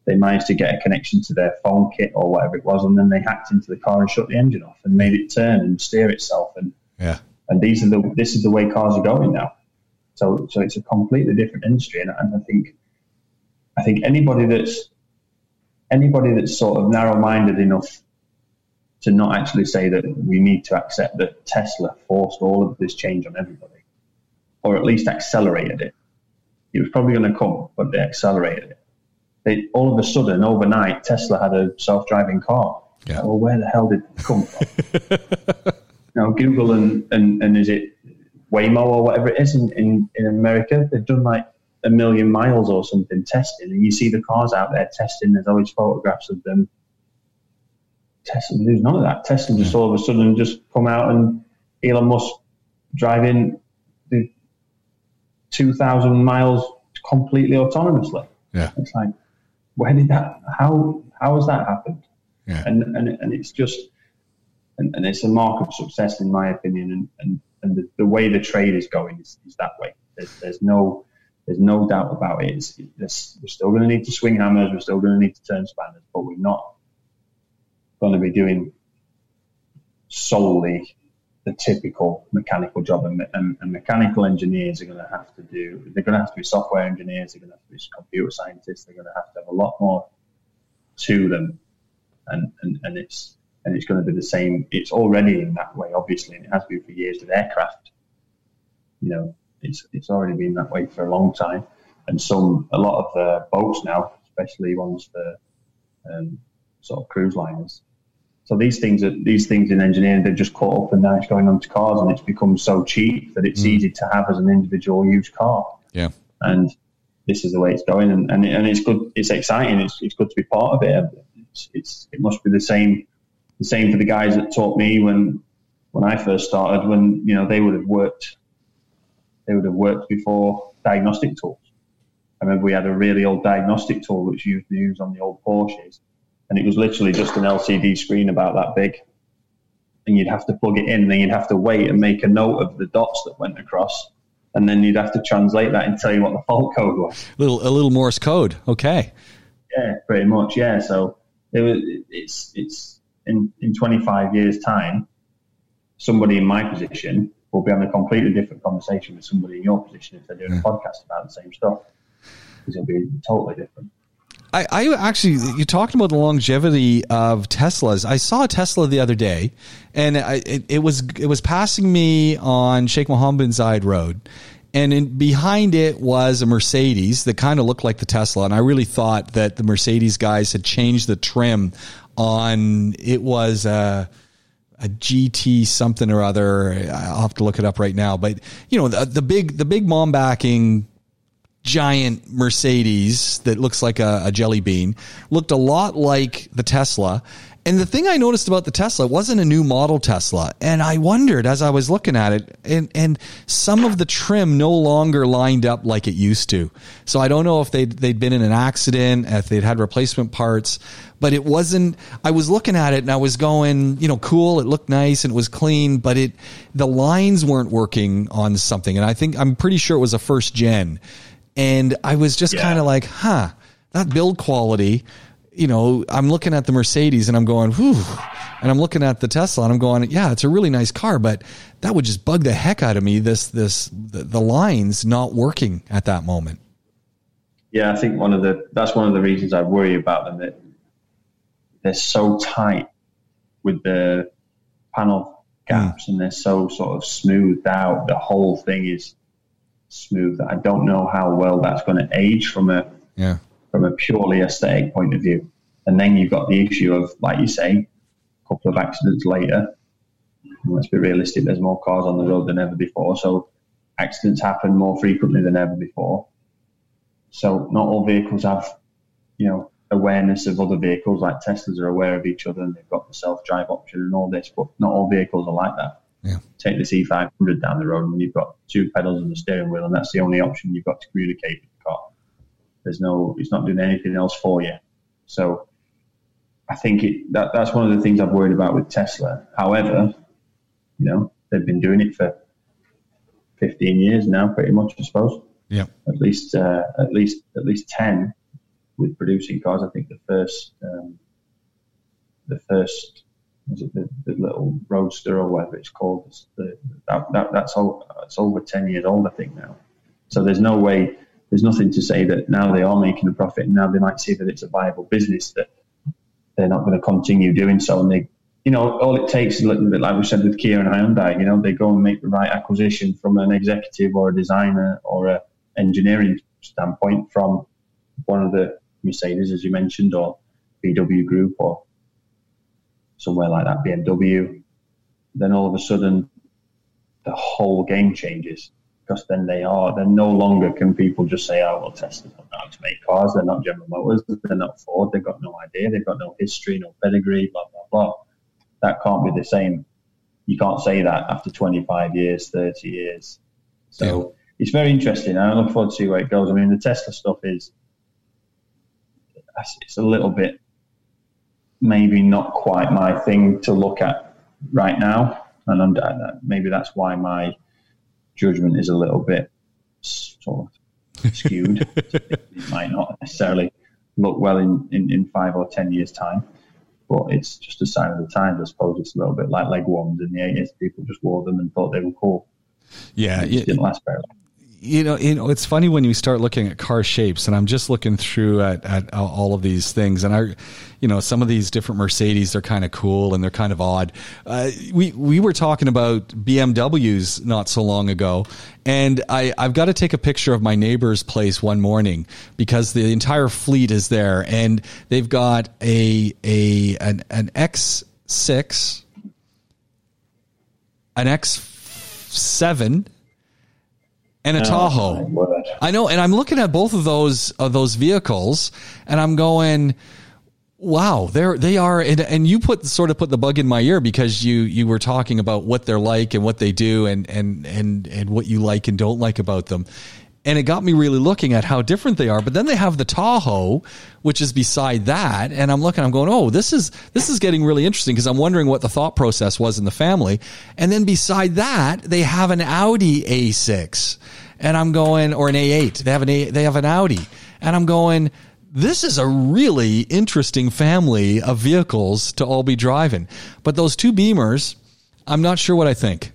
they managed to get a connection to their phone kit or whatever it was, and then they hacked into the car and shut the engine off and made it turn and steer itself. And Yeah. and these are the this is the way cars are going now. So so it's a completely different industry, and, and I think I think anybody that's anybody that's sort of narrow minded enough to not actually say that we need to accept that Tesla forced all of this change on everybody, or at least accelerated it. It was probably going to come, but they accelerated it. They, all of a sudden, overnight, Tesla had a self-driving car. Yeah. Well, where the hell did it come from? now, Google and, and, and is it Waymo or whatever it is in, in, in America, they've done like a million miles or something testing, and you see the cars out there testing. There's always photographs of them testing. There's none of that. testing. just hmm. all of a sudden just come out and Elon Musk driving the 2,000 miles completely autonomously. Yeah. It's like, where did that? How how has that happened? Yeah. And and and it's just, and, and it's a mark of success in my opinion. And and, and the, the way the trade is going is, is that way. There's, there's no there's no doubt about it. It's, it's, we're still going to need to swing hammers. We're still going to need to turn spanners, but we're not going to be doing solely the typical mechanical job. And, and, and mechanical engineers are going to have to do. They're going to have to be software engineers. They're going to have to be computer scientists. They're going to have to have a lot more to them, and and, and it's and it's going to be the same. It's already in that way, obviously, and it has been for years with aircraft. You know, It's it's already been that way for a long time, and some a lot of the boats now, especially ones for um, sort of cruise liners. So these things are these things in engineering they're just caught up and now it's going onto cars and it's become so cheap that it's easy to have as an individual used car. Yeah. And this is the way it's going and, and, and it's good it's exciting, it's, it's good to be part of it. It's, it's it must be the same the same for the guys that taught me when when I first started when, you know, they would have worked they would have worked before diagnostic tools. I remember we had a really old diagnostic tool which used to use on the old Porsches and it was literally just an LCD screen about that big. And you'd have to plug it in, and then you'd have to wait and make a note of the dots that went across, and then you'd have to translate that and tell you what the fault code was. Little a little Morse code. Okay. Yeah, pretty much. Yeah. So it was, it's it's in in 25 years time, somebody in my position will be having a completely different conversation with somebody in your position if they're doing a podcast about the same stuff because it'll be totally different. I, I actually, you talked about the longevity of Teslas. I saw a Tesla the other day, and I, it, it was it was passing me on Sheikh Mohammed bin Zayed Road, and in, behind it was a Mercedes that kind of looked like the Tesla. And I really thought that the Mercedes guys had changed the trim on it was a, a GT something or other. I'll have to look it up right now, but you know the, the big the big mom backing giant Mercedes that looks like a, a, jelly bean looked a lot like the Tesla. And the thing I noticed about the Tesla wasn't a new model Tesla. And I wondered as I was looking at it, and, and some of the trim no longer lined up like it used to. So I don't know if they'd, they'd been in an accident, if they'd had replacement parts, but it wasn't, I was looking at it and I was going, you know, cool. It looked nice and it was clean, but it, the lines weren't working on something. And I think, I'm pretty sure it was a first gen and I was just yeah. kind of like, huh, that build quality. You know, I'm looking at the Mercedes and I'm going, whew. And I'm looking at the Tesla and I'm going, yeah, it's a really nice car, but that would just bug the heck out of me. This, this, the, the lines not working at that moment. Yeah, I think one of the that's one of the reasons I worry about them that they're so tight with the panel gaps mm. and they're so sort of smoothed out. The whole thing is smooth. I don't know how well that's going to age from a yeah. From a purely aesthetic point of view. And then you've got the issue of, like you say, a couple of accidents later. Let's be realistic. There's more cars on the road than ever before, so accidents happen more frequently than ever before. So not all vehicles have, you know, awareness of other vehicles. Like Teslas are aware of each other and they've got the self-drive option and all this, but not all vehicles are like that. Yeah. Take the C500 down the road and you've got two pedals and a steering wheel, and that's the only option you've got to communicate with the car. There's no, it's not doing anything else for you. So I think it, that that's one of the things I've worried about with Tesla. However, you know, they've been doing it for 15 years now, pretty much, I suppose. Yeah. At least, uh, at least, at least 10 with producing cars. I think the first, um, the first was it the, the, little roadster or whatever it's called? The, that, that, that's, all, that's over 10 years old, I think, now. So there's no way, there's nothing to say that now they are making a profit and now they might see that it's a viable business that they're not going to continue doing so. And they, you know, all it takes is a little bit like we said with Kia and Hyundai, you know, they go and make the right acquisition from an executive or a designer or a engineering standpoint from one of the Mercedes, as you mentioned, or VW Group or somewhere like that, BMW, then all of a sudden the whole game changes because then they are, then no longer can people just say, oh, well, Tesla's not how to make cars. They're not General Motors. They're not Ford. They've got no idea. They've got no history, no pedigree, blah, blah, blah. That can't be the same. You can't say that after 25 years, 30 years. So yeah. it's very interesting. I look forward to see where it goes. I mean, the Tesla stuff is, it's a little bit maybe not quite my thing to look at right now, and I'm, uh, maybe that's why my judgment is a little bit sort of skewed. it might not necessarily look well in, in, in, five or ten years' time, but it's just a sign of the times. I suppose it's a little bit like leg warmers in the 80s. People just wore them and thought they were cool. Yeah, it didn't last very long you know, you know, it's funny when you start looking at car shapes, and I'm just looking through at, at all of these things, and I, you know, some of these different Mercedes, they're kind of cool and they're kind of odd. Uh, we we were talking about BMWs not so long ago, and I I've got to take a picture of my neighbor's place one morning because the entire fleet is there, and they've got a a an an X6, an X7 and a Tahoe. Oh, I know, and I'm looking at both of those of those vehicles, and I'm going, "Wow, they're they are." And, and you put sort of put the bug in my ear because you you were talking about what they're like and what they do, and and and and what you like and don't like about them. And it got me really looking at how different they are. But then they have the Tahoe, which is beside that, and I'm looking. I'm going, "Oh, this is this is getting really interesting," because I'm wondering what the thought process was in the family. And then beside that, they have an Audi A6 and I'm going, or an A8. They have an A, they have an Audi, and I'm going. This is a really interesting family of vehicles to all be driving. But those two Beamers, I'm not sure what I think.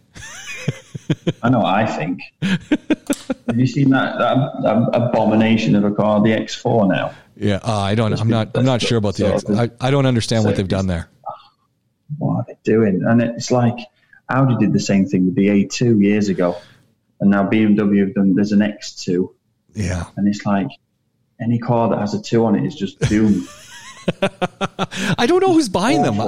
I know. I think. Have you seen that, that, that abomination of a car, the X4 now? Yeah, uh, I don't. I'm not. I'm not sure about the. X, I, I don't understand what they've done there. What are they doing? And it's like Audi did the same thing with the A2 years ago, and now BMW have done. There's an X2, Yeah, and it's like any car that has a two on it is just doomed. I don't know who's buying them.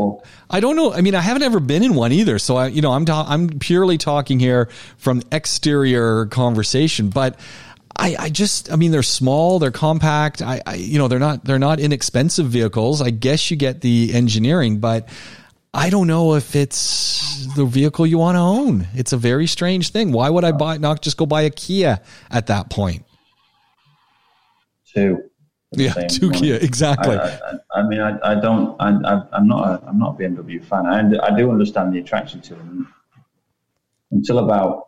I don't know. I mean, I haven't ever been in one either. So I, you know, I'm ta- I'm purely talking here from exterior conversation, but. I, I just, I mean, they're small, they're compact. I, I, you know, they're not, they're not inexpensive vehicles. I guess you get the engineering, but I don't know if it's the vehicle you want to own. It's a very strange thing. Why would I buy, not just go buy a Kia at that point? two. Yeah, same two point. Kia, exactly. I, I, I mean, I, I don't. I, I, I'm not. A, I'm not a BMW fan. I, I do understand the attraction to them. Until about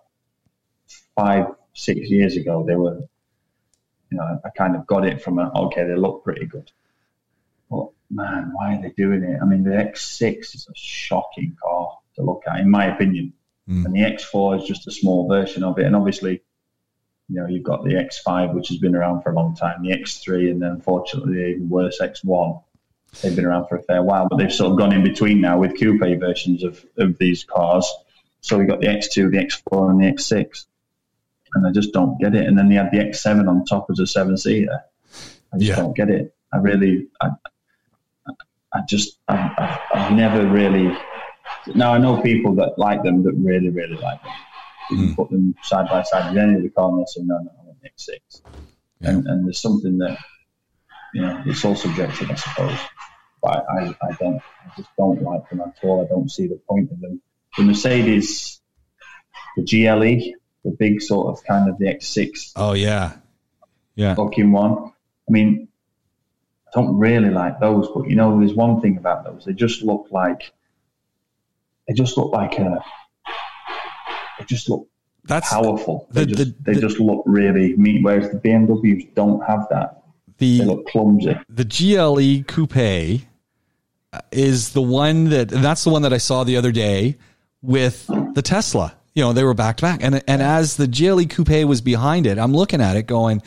five, six years ago, they were. You know, I kind of got it from a okay. They look pretty good. But man, why are they doing it? I mean, the X6 is a shocking car to look at, in my opinion, Mm. and the X4 is just a small version of it. And obviously, you know, you've got the X5, which has been around for a long time, the X3, and then unfortunately the even worse X1. They've been around for a fair while, but they've sort of gone in between now with coupe versions of, of these cars. So we've got the X2, the X4, and the X6. And I just don't get it. And then they had the X7 on top as a seven seater. I just Yeah. don't get it. I really, I, I just, I, I've never really. Now I know people that like them that really, really like them. You can put them side by side with any of the car and no, no, I want the X6. And, and there's something that, you know, it's all subjective, I suppose. But I, I, I don't, I just don't like them at all. I don't see the point of them. The Mercedes, the GLE, the big sort of kind of the X6 Oh yeah, yeah. looking one. I mean, I don't really like those, but you know, there's one thing about those. They just look like, they just look like a, they just look That's powerful. They the- just, the- they just look really mean. Whereas the BMWs don't have that. They look clumsy. the GLE coupe uh, is the one that that's the one that I saw the other day with the Tesla. You know, they were back to back, and and as the GLE coupe was behind it, I'm looking at it going.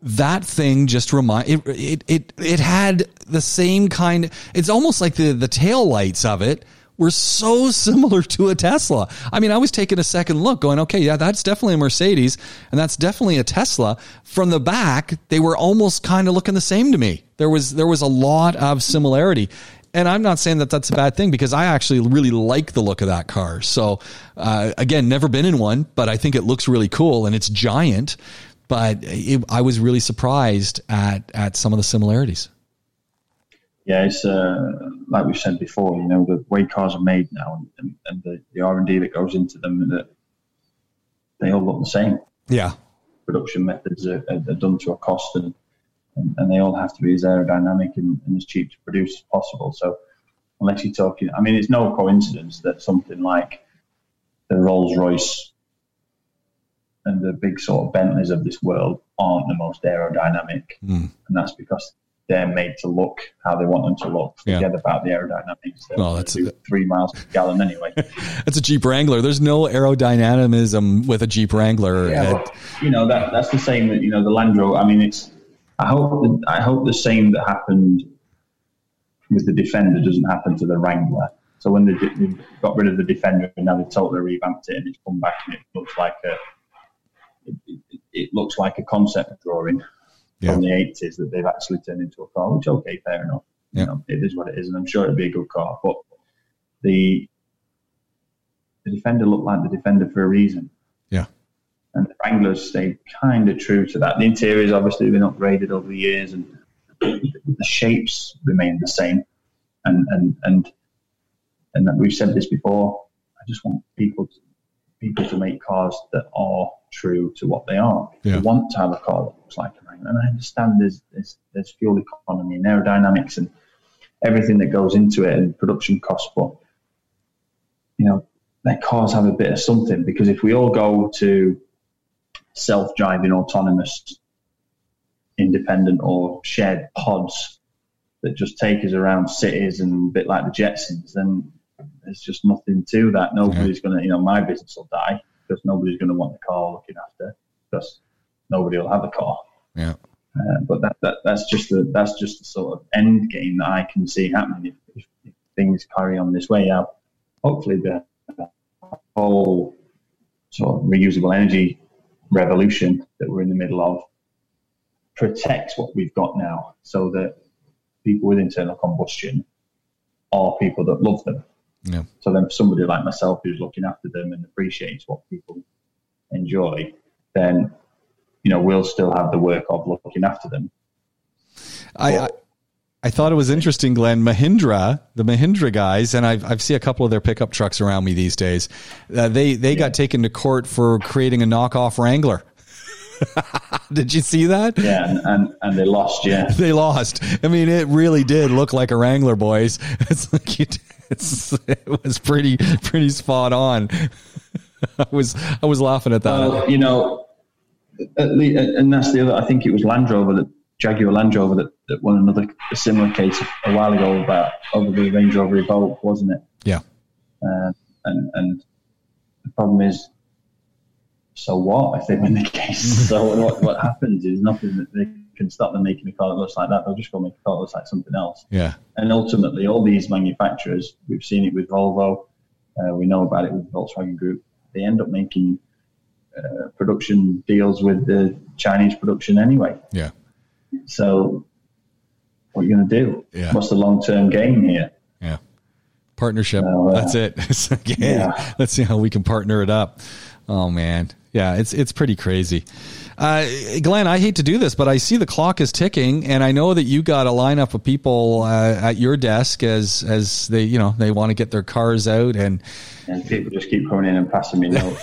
That thing just remind it, it it it had the same kind. It's almost like the the tail lights of it were so similar to a Tesla. I mean, I was taking a second look, going, okay, yeah, that's definitely a Mercedes, and that's definitely a Tesla. From the back, they were almost kind of looking the same to me. There was there was a lot of similarity. And I'm not saying that that's a bad thing because I actually really like the look of that car. So, uh, again, never been in one, but I think it looks really cool and it's giant. But it, I was really surprised at at some of the similarities. Yeah, it's uh, like we've said before. You know, the way cars are made now, and, and the the R and D that goes into them, that they all look the same. Yeah, production methods are, are, are done to a cost and, and, and they all have to be as aerodynamic and, and as cheap to produce as possible. So unless you're talking, I mean, it's no coincidence that something like the Rolls Royce and the big sort of Bentleys of this world aren't the most aerodynamic. Mm. And that's because they're made to look how they want them to look. Yeah. Forget about the aerodynamics. They'll Well, that's- do three miles per gallon anyway. That's a Jeep Wrangler. There's no aerodynamism with a Jeep Wrangler. Yeah, but, you know that that's the same that you know the Land Rover. I mean, it's. I hope I hope the same that happened with the Defender doesn't happen to the Wrangler. So when they, they got rid of the Defender and now they've totally revamped it and it's come back and it looks like a. It, it, it looks like a concept drawing Yeah. from the eighties that they've actually turned into a car. Which okay, fair enough. Yeah. You know, it is what it is, and I'm sure it'll be a good car. But the the Defender looked like the Defender for a reason yeah. and the Wranglers stayed kind of true to that. The interiors obviously been upgraded over the years, and the shapes remain the same. And and and and that we've said this before. I just want people to, people to make cars that are true to what they are. Yeah. They want to have a car that looks like a and I understand there's there's, there's fuel economy and aerodynamics and everything that goes into it and production costs, but you know their cars have a bit of something because if we all go to self-driving autonomous independent or shared pods that just take us around cities and a bit like the Jetsons, then there's just nothing to that. Nobody's going to, you know, my business will die because nobody's going to want the car looking after because nobody will have a car. Yeah. Uh, but that, that that's just the that's just the sort of end game that I can see happening if, if, if things carry on this way. Hopefully, the, the whole sort of reusable energy revolution that we're in the middle of protects what we've got now, so that people with internal combustion are people that love them. Yeah. So then, somebody like myself who's looking after them and appreciates what people enjoy, then you know we'll still have the work of looking after them. I, I I thought it was interesting, Glenn. Mahindra, the Mahindra guys, and I've I've seen a couple of their pickup trucks around me these days. Uh, they they got taken to court for creating a knockoff Wrangler. Did you see that? Yeah, and, and, and they lost. Yeah, They lost. I mean, it really did look like a Wrangler, boys. It's like you, it's, it was pretty pretty spot on. I was I was laughing at that. well, you know, least, and that's the other. I think it was Land Rover that Jaguar Land Rover that, that won another a similar case a while ago about over the Range Rover Evoque, wasn't it? yeah, Uh, and and the problem is, so what if they win the case? so what, what happens is nothing that they can stop them making a car that looks like that. They'll just go make a car that looks like something else. yeah, And ultimately, all these manufacturers, we've seen it with Volvo, uh, we know about it with Volkswagen Group. They end up making uh, production deals with the Chinese production anyway. yeah, So, what are you going to do? Yeah. What's the long term game here? yeah. Partnership. Oh, yeah. That's it. Hey, Yeah. let's see how we can partner it up. Oh man, yeah, it's it's pretty crazy. Uh, Glenn, I hate to do this, but I see the clock is ticking, and I know that you got a lineup of people uh, at your desk as as they you know they want to get their cars out and And people just keep coming in and passing me notes.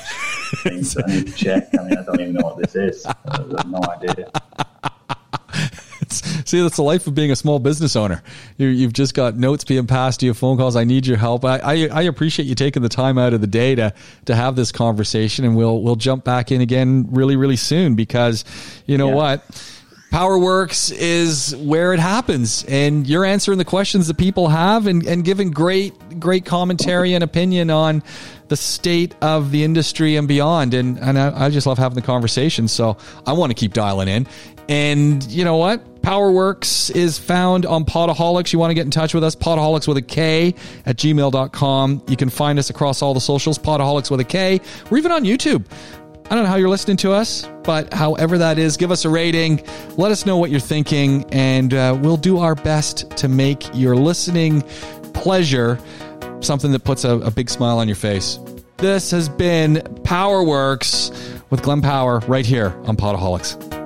I need to check. I mean, I don't even know what this is. I have no idea. See, that's the life of being a small business owner. You, you've just got notes being passed to you, phone calls. I need your help. I, I, I appreciate you taking the time out of the day to to have this conversation, and we'll we'll jump back in again really really soon because you know Yeah. what. PowerWorks is where it happens, and you're answering the questions that people have, and, and giving great, great commentary and opinion on the state of the industry and beyond. And and I, I just love having the conversation, so I want to keep dialing in. And you know what? PowerWorks is found on Podaholiks. You want to get in touch with us, Podaholiks with a K at gmail.com. You can find us across all the socials, Podaholiks with a K. We're even on YouTube. I don't know how you're listening to us, but however that is, give us a rating. Let us know what you're thinking, and uh, we'll do our best to make your listening pleasure something that puts a, a big smile on your face. This has been PowerWorks with Glenn Power right here on Podaholiks.